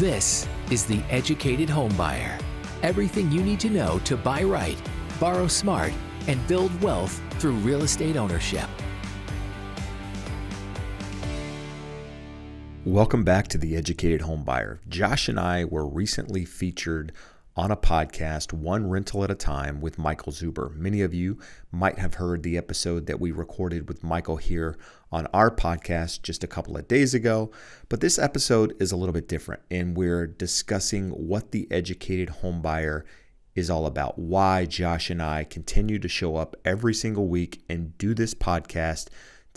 This is The Educated Homebuyer. Everything you need to know to buy right, borrow smart, and build wealth through real estate ownership. Welcome back to The Educated Homebuyer. Josh and I were recently featured on a podcast, One Rental at a Time, with Michael Zuber. Many of you might have heard the episode that we recorded with Michael here on our podcast just a couple of days ago. But this episode is a little bit different, and we're discussing what the educated homebuyer is all about, why Josh and I continue to show up every single week and do this podcast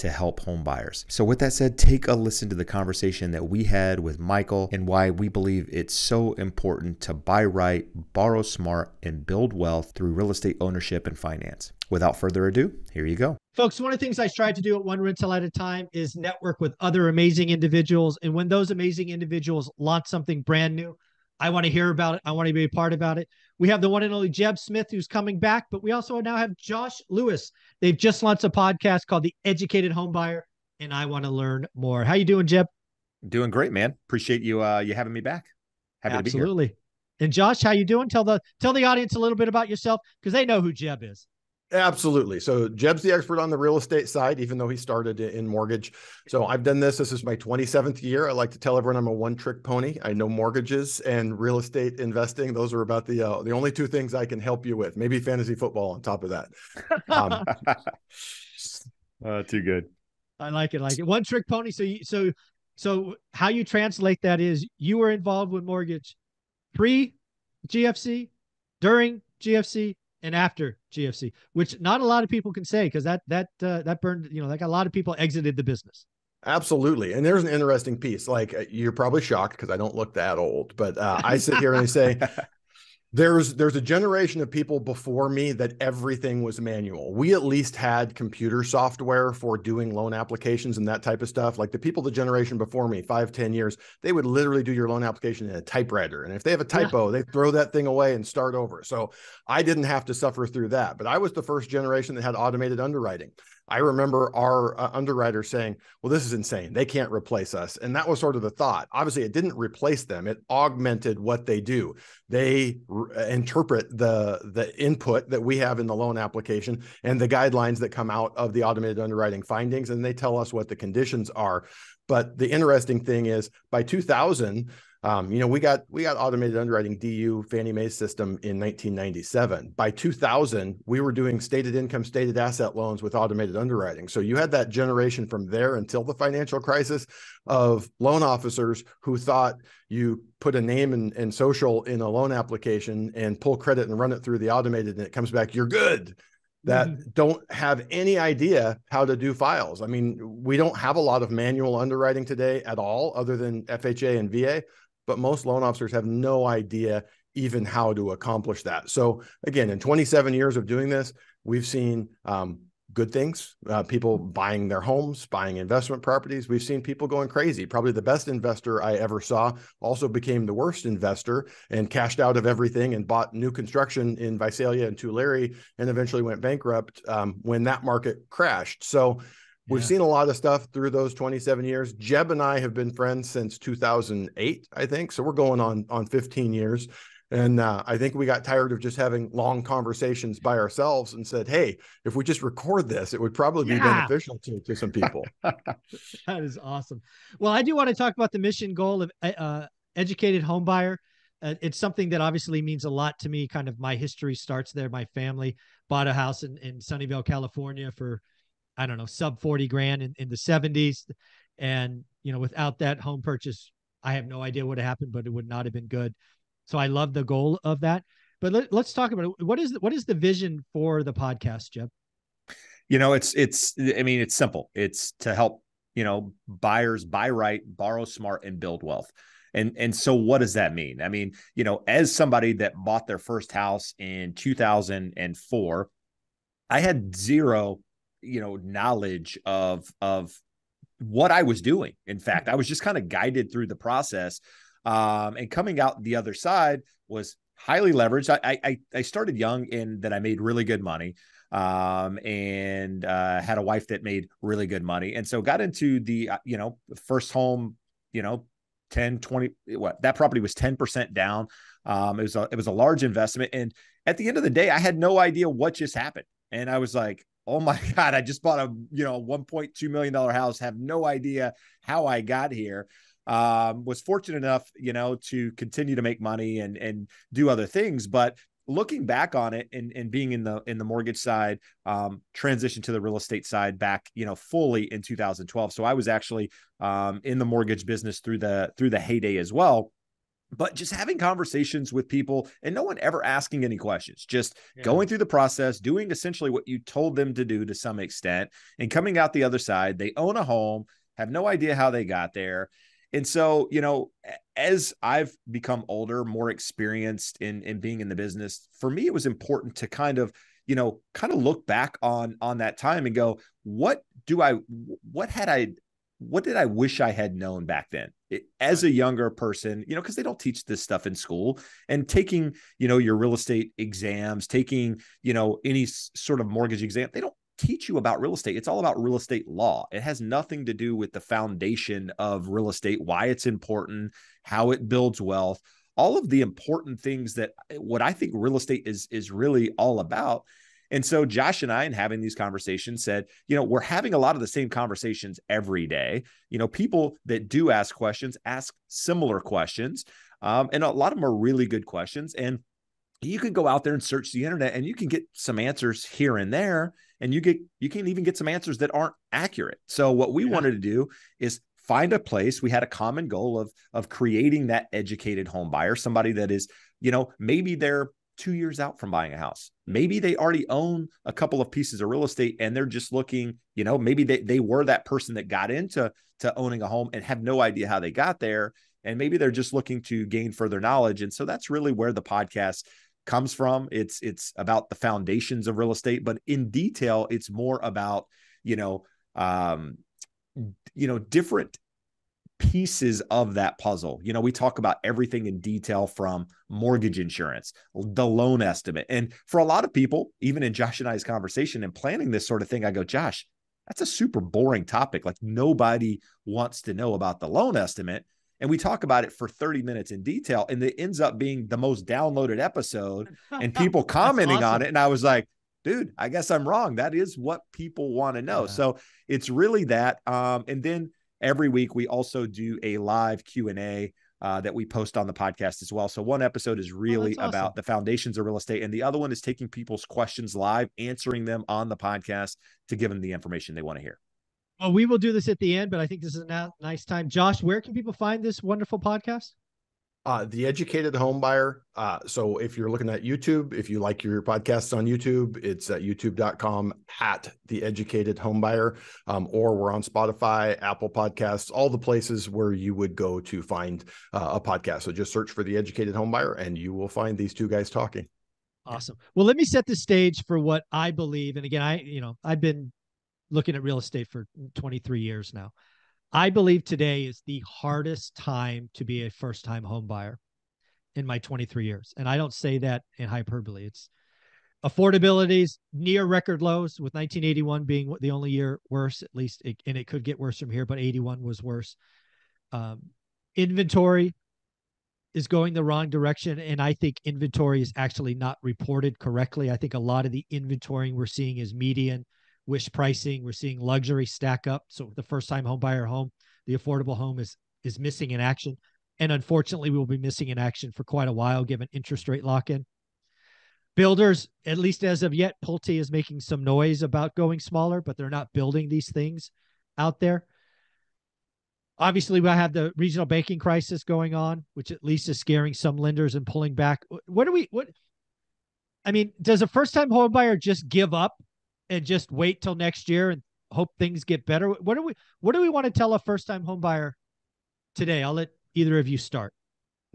to help home buyers. So, with that said, take a listen to the conversation that we had with Michael and why we believe it's so important to buy right, borrow smart, and build wealth through real estate ownership and finance. Without further ado, here you go. Folks, one of the things I strive to do at one rental at a time is network with other amazing individuals. And when those amazing individuals launch something brand new, I want to hear about it. I want to be a part about it. We have the one and only Jeb Smith who's coming back, but we also now have Josh Lewis. They've just launched a podcast called The Educated Homebuyer, and I want to learn more. How you doing, Jeb? Doing great, man. Appreciate you uh you having me back. Happy Absolutely. And Josh, how you doing? Tell the tell the audience a little bit about yourself because they know who Jeb is. Absolutely. So Jeb's the expert on the real estate side, even though he started in mortgage. So I've done this. This is my 27th year. I like to tell everyone I'm a one trick pony. I know mortgages and real estate investing. Those are about the uh, the only two things I can help you with. Maybe fantasy football on top of that. Um, uh, too good. I like it. Like it. One trick pony. So you, so so how you translate that is you were involved with mortgage pre GFC, during GFC, and after GFC, which not a lot of people can say because that that uh, that burned you know like a lot of people exited the business. Absolutely, and there's an interesting piece. Like uh, you're probably shocked because I don't look that old, but uh, I sit here and I say there's there's a generation of people before me that everything was manual. We at least had computer software for doing loan applications and that type of stuff. Like the people the generation before me five ten years they would literally do your loan application in a typewriter. And if they have a typo yeah. they throw that thing away and start over. So i didn't have to suffer through that. But i was the first generation that had automated underwriting I remember our uh, underwriter saying, Well, this is insane. They can't replace us. And that was sort of the thought. Obviously, it didn't replace them, it augmented what they do. They uh, interpret the, the input that we have in the loan application and the guidelines that come out of the automated underwriting findings, and they tell us what the conditions are. But the interesting thing is by 2000, um, you know, we got we got automated underwriting DU Fannie Mae system in 1997. By 2000, we were doing stated income, stated asset loans with automated underwriting. So you had that generation from there until the financial crisis of loan officers who thought you put a name and, and social in a loan application and pull credit and run it through the automated, and it comes back, you're good that mm-hmm. don't have any idea how to do files. I mean, we don't have a lot of manual underwriting today at all, other than FHA and VA but most loan officers have no idea even how to accomplish that. So again, in 27 years of doing this, we've seen um, good things, uh, people buying their homes, buying investment properties. We've seen people going crazy. Probably the best investor I ever saw also became the worst investor and cashed out of everything and bought new construction in Visalia and Tulare and eventually went bankrupt um, when that market crashed. So We've yeah. seen a lot of stuff through those 27 years. Jeb and I have been friends since 2008, I think. So we're going on on 15 years. And uh, I think we got tired of just having long conversations by ourselves and said, hey, if we just record this, it would probably be yeah. beneficial to, to some people. that is awesome. Well, I do want to talk about the mission goal of uh, uh educated homebuyer. Uh, it's something that obviously means a lot to me. Kind of my history starts there. My family bought a house in, in Sunnyvale, California for I don't know, sub 40 grand in, in the 70s. And, you know, without that home purchase, I have no idea what happened, but it would not have been good. So I love the goal of that. But let, us talk about it. What is what is the vision for the podcast, Jeb? You know, it's it's I mean, it's simple. It's to help, you know, buyers buy right, borrow smart, and build wealth. And and so what does that mean? I mean, you know, as somebody that bought their first house in 2004, I had zero you know knowledge of of what I was doing. In fact, I was just kind of guided through the process. Um, and coming out the other side was highly leveraged. I, I, I started young in that I made really good money um, and uh, had a wife that made really good money. And so got into the, uh, you know, first home, you know, 10, 20, what that property was 10% down. Um, it was a, it was a large investment. And at the end of the day, I had no idea what just happened. And I was like, oh my God, I just bought a, you know, $1.2 million house, have no idea how I got here. Um, was fortunate enough, you know, to continue to make money and, and do other things. But looking back on it and, and being in the in the mortgage side um transition to the real estate side back you know fully in 2012 so i was actually um in the mortgage business through the through the heyday as well but just having conversations with people and no one ever asking any questions just yeah. going through the process doing essentially what you told them to do to some extent and coming out the other side they own a home have no idea how they got there and so, you know, as I've become older, more experienced in in being in the business, for me it was important to kind of, you know, kind of look back on on that time and go, what do I what had I what did I wish I had known back then it, as a younger person, you know, because they don't teach this stuff in school and taking, you know, your real estate exams, taking, you know, any sort of mortgage exam, they don't teach you about real estate. It's all about real estate law. It has nothing to do with the foundation of real estate, why it's important, how it builds wealth, all of the important things that eh, what I think real estate is is really all about. And so Josh and I, in having these conversations, said, you know, we're having a lot of the same conversations every day. You know, people that do ask questions ask similar questions. Um, and a lot of them are really good questions. And you can go out there and search the internet and you can get some answers here and there and you get you can even get some answers that aren't accurate so what we yeah. wanted to do is find a place we had a common goal of of creating that educated home buyer somebody that is you know maybe they're two years out from buying a house. Maybe they already own a couple of pieces of real estate and they're just looking you know maybe they, they were that person that got into to owning a home and have no idea how they got there. And maybe they're just looking to gain further knowledge. And so that's really where the podcast comes from. It's it's about the foundations of real estate, but in detail, it's more about you know um, you know different pieces of that puzzle. You know, we talk about everything in detail from mortgage insurance, the loan estimate. And for a lot of people, even in Josh and I's conversation and planning this sort of thing, I go, Josh, that's a super boring topic. Like nobody wants to know about the loan estimate and we talk about it for 30 minutes in detail and it ends up being the most downloaded episode and people commenting awesome. on it and i was like dude i guess i'm wrong that is what people want to know yeah. so it's really that um, and then every week we also do a live q&a uh, that we post on the podcast as well. So one episode is oh, really oh, awesome. about the foundations of real estate, and the other one is taking people's questions live, answering them on the podcast to give them the information they want to hear. Well, we will do this at the end, but I think this is a nice time. Josh, where can people find this wonderful podcast? Uh, the educated home buyer. Uh, so if you're looking at YouTube, if you like your podcasts on YouTube, it's at youtube.com at the educated home buyer, um, or we're on Spotify, Apple Podcasts, all the places where you would go to find uh, a podcast. So just search for the educated home buyer and you will find these two guys talking. Awesome. Well, let me set the stage for what I believe. And again, I, you know, I've been looking at real estate for 23 years now. I believe today is the hardest time to be a first time home buyer in my 23 years. And I don't say that in hyperbole. It's affordability's near record lows with 1981 being the only year worse, at least, it, and it could get worse from here, but 81 was worse. Um, inventory is going the wrong direction. And I think inventory is actually not reported correctly. I think a lot of the inventory we're seeing is median wish pricing. We're seeing luxury stack up. So the first time home buyer home, the affordable home is is missing in action. And unfortunately, we'll be missing in action for quite a while given interest rate lock in. Builders, at least as of yet, Pulte is making some noise about going smaller, but they're not building these things out there. Obviously, we have the regional banking crisis going on, which at least is scaring some lenders and pulling back. What do we, what, I mean, does a first time home buyer just give up and just wait till next year and hope things get better? What do we what do we want to tell a first time home buyer today? I'll let either of you start.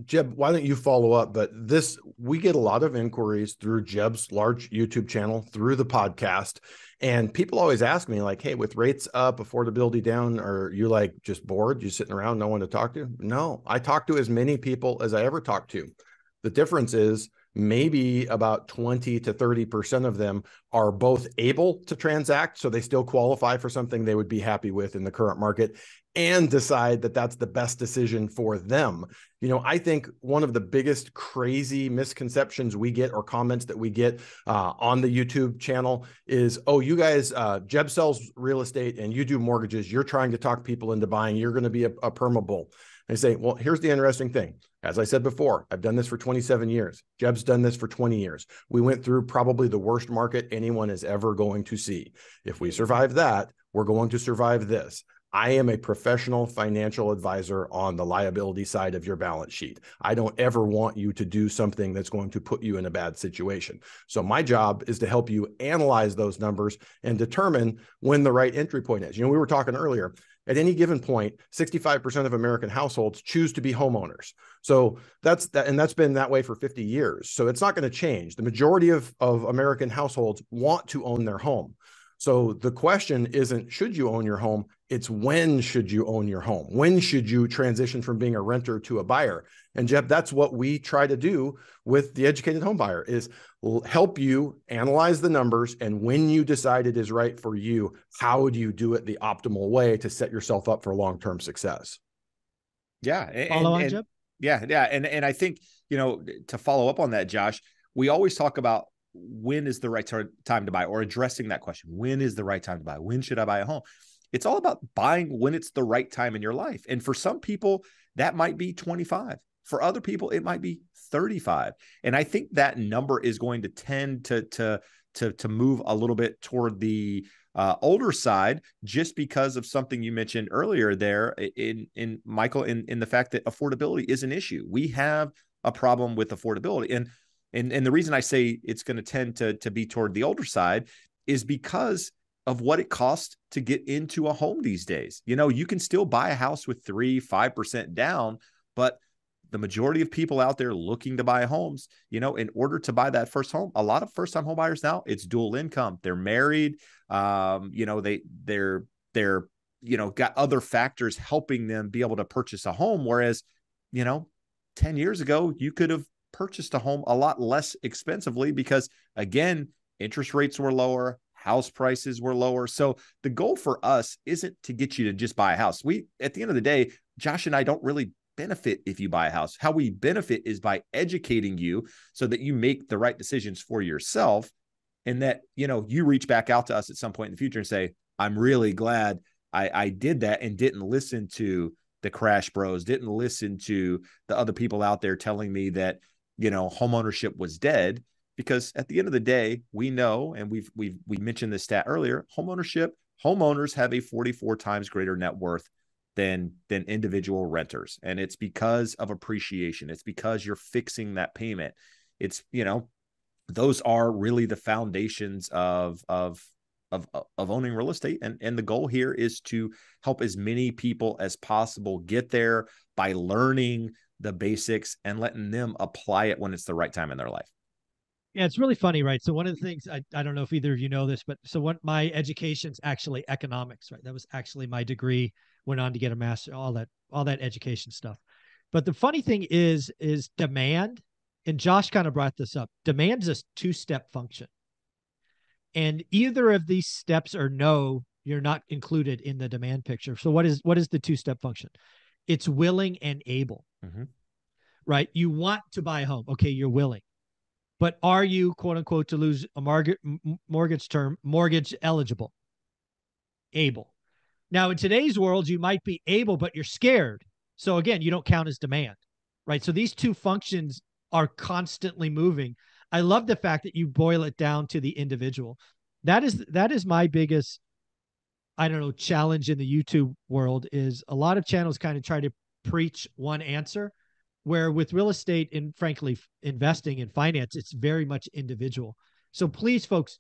Jeb, why don't you follow up? But this, we get a lot of inquiries through Jeb's large YouTube channel, through the podcast. And people always ask me, like, hey, with rates up, affordability down, are you like just bored? You sitting around, no one to talk to? No, I talk to as many people as I ever talk to. The difference is maybe about 20 to 30% of them are both able to transact. So they still qualify for something they would be happy with in the current market and decide that that's the best decision for them. You know, I think one of the biggest crazy misconceptions we get or comments that we get uh, on the YouTube channel is, oh, you guys, uh, Jeb sells real estate and you do mortgages. You're trying to talk people into buying. You're going to be a, a perma bull. They say, well, here's the interesting thing. As I said before, I've done this for 27 years. Jeb's done this for 20 years. We went through probably the worst market anyone is ever going to see. If we survive that, we're going to survive this. I am a professional financial advisor on the liability side of your balance sheet. I don't ever want you to do something that's going to put you in a bad situation. So, my job is to help you analyze those numbers and determine when the right entry point is. You know, we were talking earlier, at any given point 65% of american households choose to be homeowners so that's that and that's been that way for 50 years so it's not going to change the majority of, of american households want to own their home so the question isn't should you own your home? It's when should you own your home? When should you transition from being a renter to a buyer? And Jeb that's what we try to do with the educated home buyer is help you analyze the numbers and when you decide it is right for you how do you do it the optimal way to set yourself up for long-term success? Yeah and, follow on and, Jeb? yeah yeah and and I think you know to follow up on that Josh we always talk about when is the right time to buy or addressing that question when is the right time to buy? When should i buy a home? It's all about buying when it's the right time in your life. And for some people that might be 25 for other people it might be 35 and i think that number is going to tend to to to to move a little bit toward the uh, older side just because of something you mentioned earlier there in in Michael in in the fact that affordability is an issue. We have a problem with affordability. And and and the reason I say it's going to tend to to be toward the older side is because of what it costs to get into a home these days. You know, you can still buy a house with three, five percent down, but the majority of people out there looking to buy homes, you know, in order to buy that first home, a lot of first time home buyers now, it's dual income. They're married, um, you know, they they're they're you know got other factors helping them be able to purchase a home. Whereas, you know, 10 years ago, you could have purchased a home a lot less expensively because, again, interest rates were lower, house prices were lower. So the goal for us isn't to get you to just buy a house. We, at the end of the day, Josh and I don't really benefit if you buy a house. How we benefit is by educating you so that you make the right decisions for yourself and that, you know, you reach back out to us at some point in the future and say, I'm really glad I, I did that and didn't listen to the crash bros, didn't listen to the other people out there telling me that you know homeownership was dead because at the end of the day we know and we've we've we mentioned this stat earlier homeownership homeowners have a 44 times greater net worth than than individual renters. And it's because of appreciation. It's because you're fixing that payment. It's you know those are really the foundations of of of of owning real estate. And and the goal here is to help as many people as possible get there by learning the basics and letting them apply it when it's the right time in their life. Yeah, it's really funny, right? So one of the things I, I don't know if either of you know this, but so what my education's actually economics, right? That was actually my degree. Went on to get a master, all that, all that education stuff. But the funny thing is, is demand, and Josh kind of brought this up. Demand is a two-step function, and either of these steps are no, you're not included in the demand picture. So what is what is the two-step function? It's willing and able. Mm-hmm. Right? You want to buy a home. Okay, you're willing. But are you, quote unquote, to lose a mortgage, mortgage term, mortgage eligible? Able. Now, in today's world, you might be able, but you're scared. So again, you don't count as demand, right? So these two functions are constantly moving. I love the fact that you boil it down to the individual. That is that is my biggest I don't know, challenge in the YouTube world is a lot of channels kind of try to preach one answer, where with real estate and frankly investing in finance, it's very much individual. So please, folks,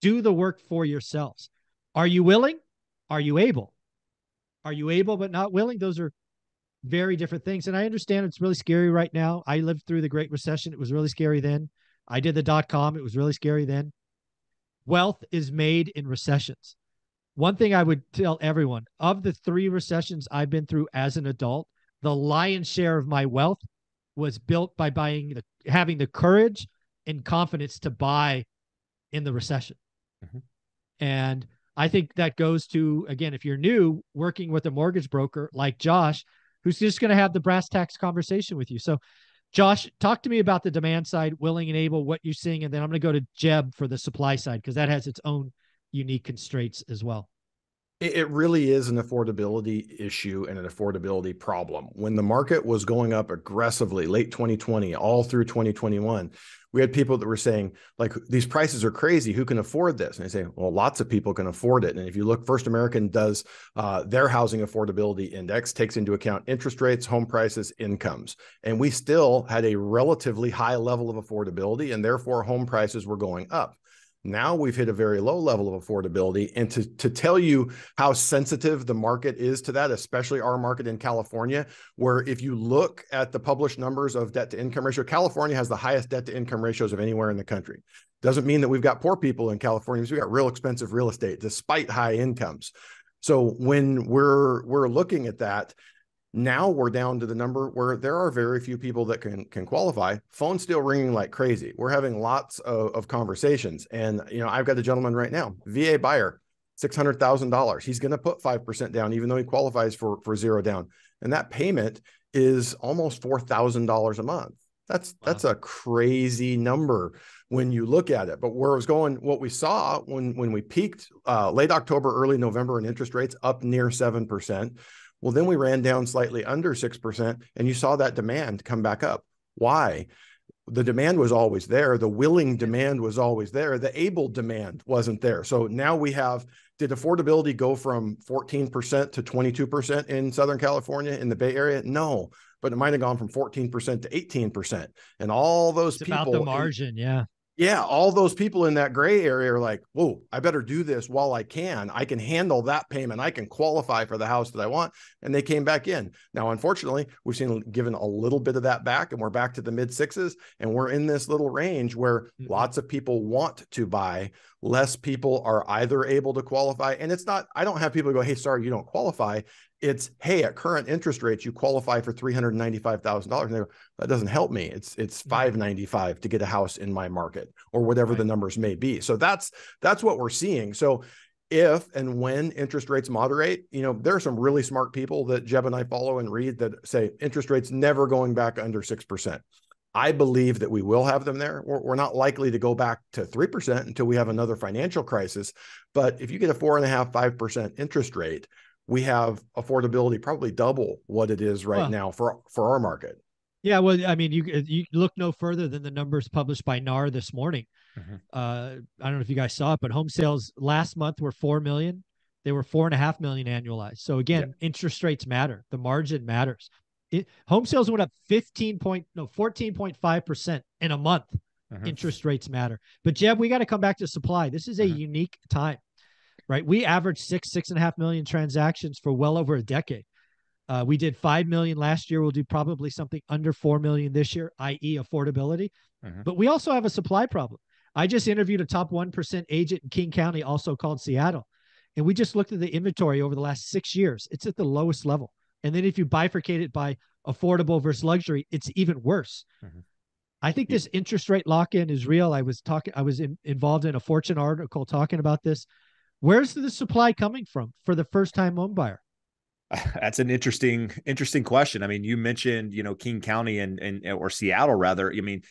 do the work for yourselves. Are you willing? Are you able? Are you able but not willing? Those are very different things. And I understand it's really scary right now. I lived through the Great Recession. It was really scary then. I did the dot com. It was really scary then. Wealth is made in recessions one thing I would tell everyone of the three recessions I've been through as an adult, the lion's share of my wealth was built by buying the having the courage and confidence to buy in the recession. Mm-hmm. And I think that goes to again, if you're new working with a mortgage broker like Josh, who's just going to have the brass tacks conversation with you. So, Josh, talk to me about the demand side, willing and able, what you're seeing, and then I'm going to go to Jeb for the supply side because that has its own unique constraints as well. It really is an affordability issue and an affordability problem. When the market was going up aggressively late 2020, all through 2021, we had people that were saying, like, these prices are crazy. Who can afford this? And I say, well, lots of people can afford it. And if you look, First American does uh, their housing affordability index, takes into account interest rates, home prices, incomes. And we still had a relatively high level of affordability, and therefore home prices were going up. Now we've hit a very low level of affordability. And to, to tell you how sensitive the market is to that, especially our market in California, where if you look at the published numbers of debt to income ratio, California has the highest debt to income ratios of anywhere in the country. Doesn't mean that we've got poor people in California, we've got real expensive real estate despite high incomes. So when we're we're looking at that, now we're down to the number where there are very few people that can can qualify. Phone still ringing like crazy. We're having lots of, of conversations, and you know I've got a gentleman right now, VA buyer, six hundred thousand dollars. He's going to put five percent down, even though he qualifies for for zero down, and that payment is almost four thousand dollars a month. That's wow. that's a crazy number when you look at it. But where it was going, what we saw when when we peaked uh, late October, early November, and interest rates up near seven percent well, then we ran down slightly under 6%, and you saw that demand come back up. Why? The demand was always there. The willing demand was always there. The able demand wasn't there. So now we have did affordability go from 14% to 22% in Southern California in the Bay Area? No, but it might have gone from 14% to 18%. And all those it's people about the margin, in, yeah yeah, all those people in that gray area are like, whoa, I better do this while I can. I can handle that payment. I can qualify for the house that I want. And they came back in. Now, unfortunately, we've seen given a little bit of that back, and we're back to the mid sixes. And we're in this little range where mm-hmm. lots of people want to buy, less people are either able to qualify. And it's not, I don't have people go, hey, sorry, you don't qualify it's hey at current interest rates you qualify for $395,000 and they go that doesn't help me it's it's 595 to get a house in my market or whatever right. the numbers may be so that's that's what we're seeing so if and when interest rates moderate you know there are some really smart people that Jeb and I follow and read that say interest rates never going back under 6% I believe that we will have them there. We're, we're, not likely to go back to 3% until we have another financial crisis. But if you get a four and a half, 5% interest rate, we have affordability probably double what it is right now for for our market. Yeah, well, I mean, you you look no further than the numbers published by NAR this morning. Mm-hmm. Uh, I don't know if you guys saw it, but home sales last month were four million. They were four and a half million annualized. So again, yeah. interest rates matter. The margin matters. It, home sales went up fifteen point no fourteen point five percent in a month. Mm-hmm. Interest rates matter. But Jeb, we got to come back to supply. This is a mm-hmm. unique time right? We averaged six, six and a half million transactions for well over a decade. Uh, we did 5 million last year. We'll do probably something under 4 million this year, i.e., affordability. Mm-hmm. But we also have a supply problem. I just interviewed a top 1% agent in King County, also called Seattle. And we just looked at the inventory over the last six years. It's at the lowest level. And then if you bifurcate it by affordable versus luxury, it's even worse. Mm-hmm. I think this interest rate lock in is real. I was talking, I was in, involved in a Fortune article talking about this. Where's the supply coming from for the first time home buyer? That's an interesting, interesting question. I mean, you mentioned, you know, King County and and or Seattle rather. I mean,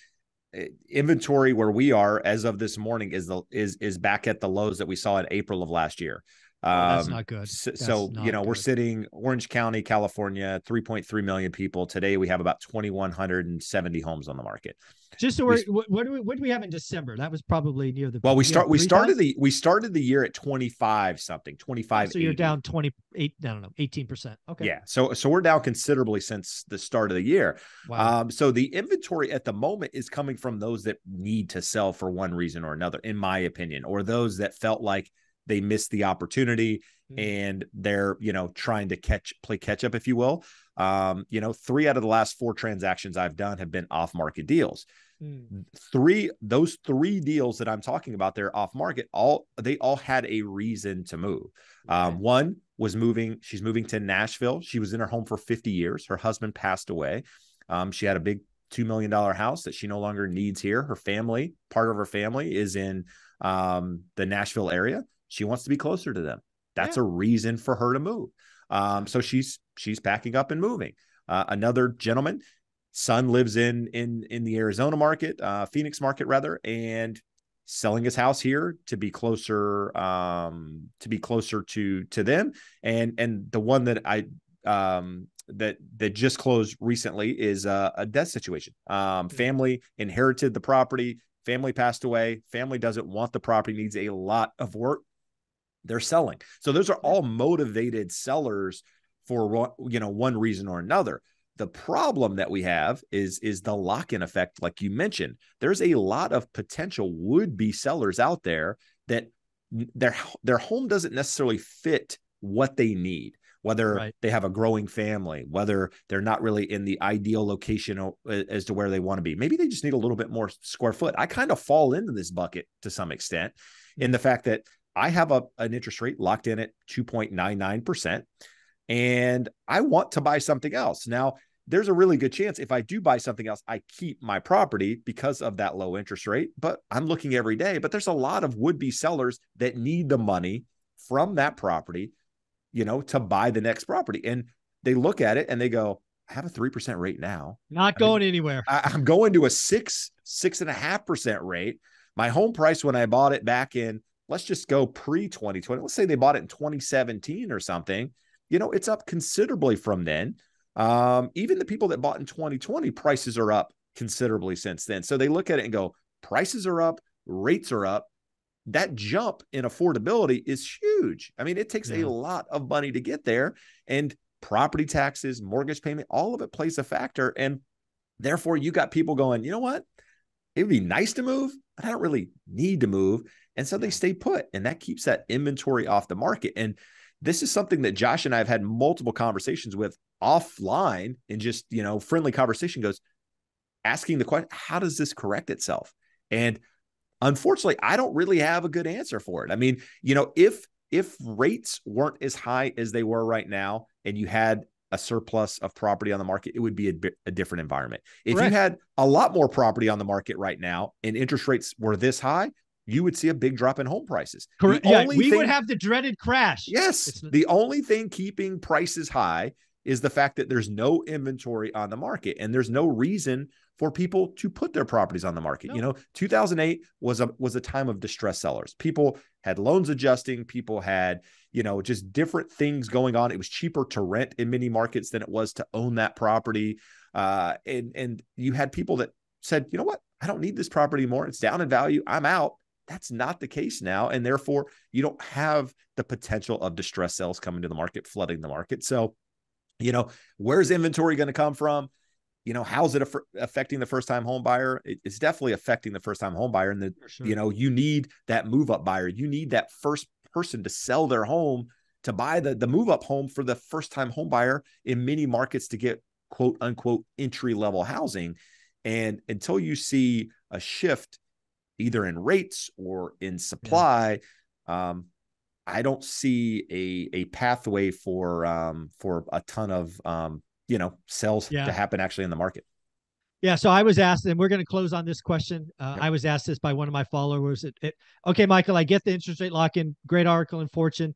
eh, inventory where we are as of this morning is the is is back at the lows that we saw in April of last year. Um, oh, that's not good. So, so you know, good. we're sitting Orange County, California, 3.3 million people. Today we have about 2,170 homes on the market. Just so we, what, what do we what do we have in December? That was probably near the well. We start we started the we started the year at 25 something 25. So you're down 28. I don't know 18 percent. Okay. Yeah. So so we're down considerably since the start of the year. Wow. Um. So the inventory at the moment is coming from those that need to sell for one reason or another, in my opinion, or those that felt like they miss the opportunity mm-hmm. and they're you know trying to catch play catch up if you will um you know three out of the last four transactions i've done have been off market deals mm. three those three deals that i'm talking about they're off market all they all had a reason to move um one was moving she's moving to nashville she was in her home for 50 years her husband passed away um, she had a big $2 million house that she no longer needs here. Her family, part of her family is in um, the Nashville area. She wants to be closer to them. That's yeah. a reason for her to move. Um, so she's she's packing up and moving. Uh, another gentleman, son lives in in in the Arizona market, uh, Phoenix market rather, and selling his house here to be closer um to be closer to to them and and the one that i um that that just closed recently is a, a death situation um hmm. family inherited the property family passed away family doesn't want the property needs a lot of work they're selling so those are all motivated sellers for you know one reason or another the problem that we have is is the lock-in effect like you mentioned. There's a lot of potential would-be sellers out there that their their home doesn't necessarily fit what they need whether right. they have a growing family, whether they're not really in the ideal location as to where they want to be. Maybe they just need a little bit more square foot. I kind of fall into this bucket to some extent in mm. the fact that I have a, an interest rate locked in at 2.99%, and I want to buy something else. Now, there's a really good chance if I do buy something else, I keep my property because of that low interest rate. But I'm looking every day. But there's a lot of would be sellers that need the money from that property, you know, to buy the next property. And they look at it and they go, I have a 3% rate now. Not going I mean, anywhere. I, I'm going to a six, six and a half percent rate. My home price when I bought it back in, let's just go pre 2020. Let's say they bought it in 2017 or something. You know, it's up considerably from then. Um, even the people that bought in 2020, prices are up considerably since then. So they look at it and go, prices are up, rates are up. That jump in affordability is huge. I mean, it takes yeah. a lot of money to get there. And property taxes, mortgage payment, all of it plays a factor. And therefore, you got people going, you know what? It would be nice to move, but I don't really need to move. And so they stay put. And that keeps that inventory off the market. And this is something that Josh and I have had multiple conversations with offline in just, you know, friendly conversation goes asking the question, how does this correct itself? And unfortunately, I don't really have a good answer for it. I mean, you know, if if rates weren't as high as they were right now and you had a surplus of property on the market, it would be a, a different environment. If Correct. you had a lot more property on the market right now and interest rates were this high, you would see a big drop in home prices. Correct. Yeah, we thing, would have the dreaded crash. Yes. It's, the only thing keeping prices high is the fact that there's no inventory on the market and there's no reason for people to put their properties on the market. No. You know, 2008 was a was a time of distress sellers. People had loans adjusting, people had, you know, just different things going on. It was cheaper to rent in many markets than it was to own that property. Uh, and and you had people that said, "You know what? I don't need this property anymore. It's down in value. I'm out." That's not the case now. And therefore, you don't have the potential of distress sales coming to the market, flooding the market. So, you know, where's inventory going to come from? You know, how's it affecting the first time home buyer? It's definitely affecting the first time home buyer. And the, sure. you know, you need that move up buyer. You need that first person to sell their home to buy the, the move up home for the first time home buyer in many markets to get quote unquote entry level housing. And until you see a shift either in rates or in supply. Yeah. Um, I don't see a a pathway for um, for a ton of um, you know sales yeah. to happen actually in the market. Yeah, so I was asked, and we're going to close on this question. Uh, yep. I was asked this by one of my followers. It, it, okay, Michael, I get the interest rate lock in. Great article in Fortune.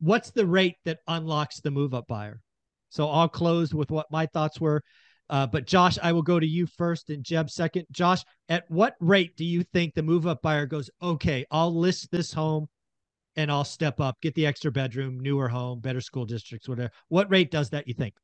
What's the rate that unlocks the move up buyer? So I'll close with what my thoughts were. Uh, but Josh, I will go to you first and Jeb second. Josh, at what rate do you think the move up buyer goes, okay, I'll list this home and I'll step up, get the extra bedroom, newer home, better school districts, whatever. What rate does that, you think?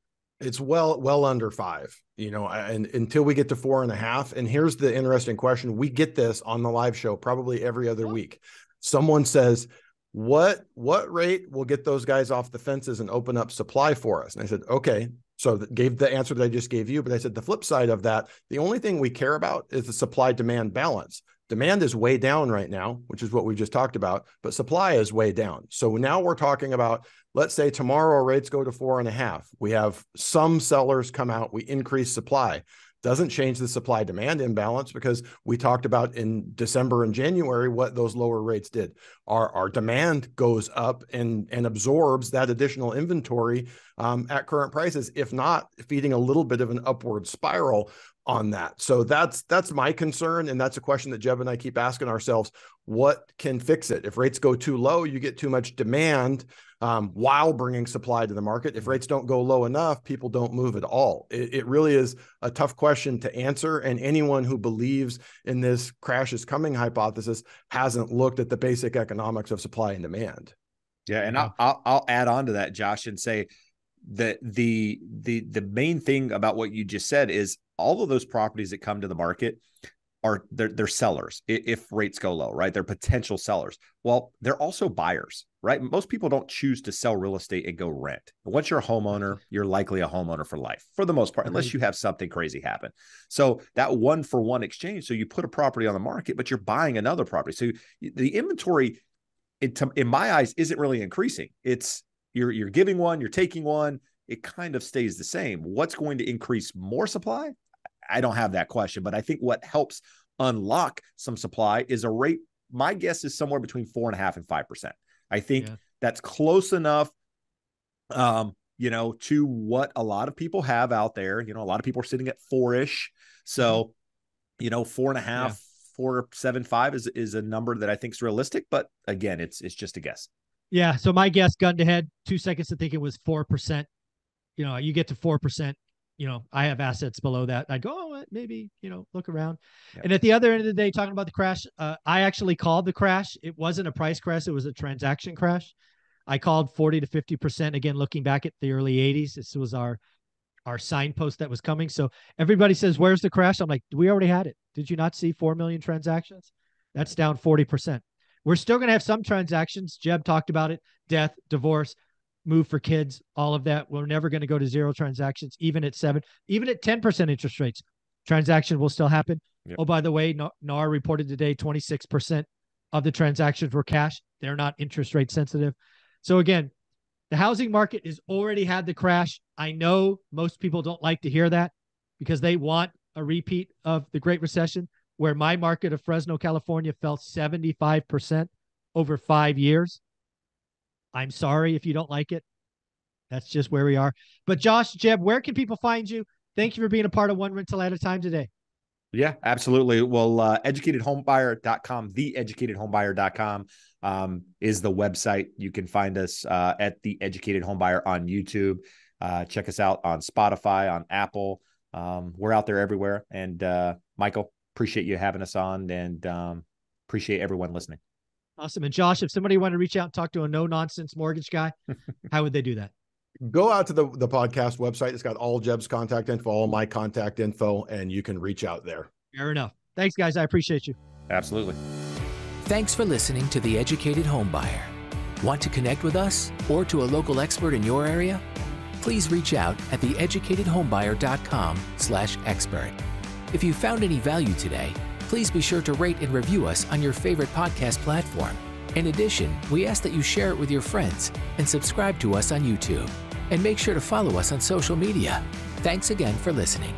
It's well, well under five, you know, and until we get to four and a half. And here's the interesting question. We get this on the live show probably every other oh. week. Someone says, what what rate will get those guys off the fences and open up supply for us and i said okay so that gave the answer that I just gave you. But I said the flip side of that, the only thing we care about is the supply demand balance. Demand is way down right now, which is what we just talked about, but supply is way down. So now we're talking about, let's say tomorrow rates go to four and a half. We have some sellers come out, we increase supply doesn't change the supply demand imbalance because we talked about in December and January what those lower rates did. Our, our demand goes up and, and absorbs that additional inventory um, at current prices, if not feeding a little bit of an upward spiral on that. So that's that's my concern, and that's a question that Jeb and I keep asking ourselves: What can fix it? If rates go too low, you get too much demand um, while bringing supply to the market. If rates don't go low enough, people don't move at all. It, it really is a tough question to answer, and anyone who believes in this crash is coming hypothesis hasn't looked at the basic economics of supply and demand. Yeah, and I'll, I'll, I'll add on to that, Josh, and say that the the the main thing about what you just said is all of those properties that come to the market are they're, they're sellers if rates go low right? They're potential sellers. Well they're also buyers right? Most people don't choose to sell real estate and go rent. Once you're a homeowner you're likely a homeowner for life for the most part unless you have something crazy happen. So that one for one exchange so you put a property on the market but you're buying another property. So the inventory in my eyes isn't really increasing. It's you're you're giving one you're taking one it kind of stays the same what's going to increase more supply I don't have that question, but I think what helps unlock some supply is a rate. My guess is somewhere between four and a half and five percent. I think yeah. that's close enough, um, you know, to what a lot of people have out there. You know, a lot of people are sitting at four ish. So, mm-hmm. you know, four and a half, yeah. four seven five is is a number that I think is realistic. But again, it's it's just a guess. Yeah. So my guess, gun to head, two seconds to think it was four percent. You know, you get to four percent you know, I have assets below that. I'd go, oh, maybe, you know, look around. Yep. And at the other end of the day, talking about the crash, uh, I actually called the crash. It wasn't a price crash, it was a transaction crash. I called 40 to 50%. Again, looking back at the early 80s, this was our our signpost that was coming. So everybody says, Where's the crash? I'm like, We already had it. Did you not see 4 million transactions? That's down 40%. We're still going to have some transactions. Jeb talked about it death, divorce, move for kids, all of that. We're never going to go to zero transactions, even at seven, even at 10% interest rates. Transaction will still happen. Yep. Oh, by the way, NAR reported today 26% of the transactions were cash. They're not interest rate sensitive. So again, the housing market has already had the crash. I know most people don't like to hear that because they want a repeat of the Great Recession, where my market of Fresno, California fell 75% over five years. I'm sorry if you don't like it. That's just where we are. But Josh, Jeb, where can people find you? Thank you for being a part of One Rental at a Time today. Yeah, absolutely. Well, uh, educatedhomebuyer.com, theeducatedhomebuyer.com um, is the website. You can find us uh, at The Educated Homebuyer on YouTube. Uh, check us out on Spotify, on Apple. Um, we're out there everywhere. And uh, Michael, appreciate you having us on and um, appreciate everyone listening. Awesome. And Josh, if somebody wanted to reach out and talk to a no nonsense mortgage guy, how would they do that? Go out to the, the podcast website. It's got all Jeb's contact info, all my contact info, and you can reach out there. Fair enough. Thanks, guys. I appreciate you. Absolutely. Thanks for listening to The Educated Homebuyer. Want to connect with us or to a local expert in your area? Please reach out at theeducatedhomebuyer.com slash expert. If you found any value today, please be sure to rate and review us on your favorite podcast platform. In addition, we ask that you share it with your friends and subscribe to us on YouTube. And make sure to follow us on social media. Thanks again for listening.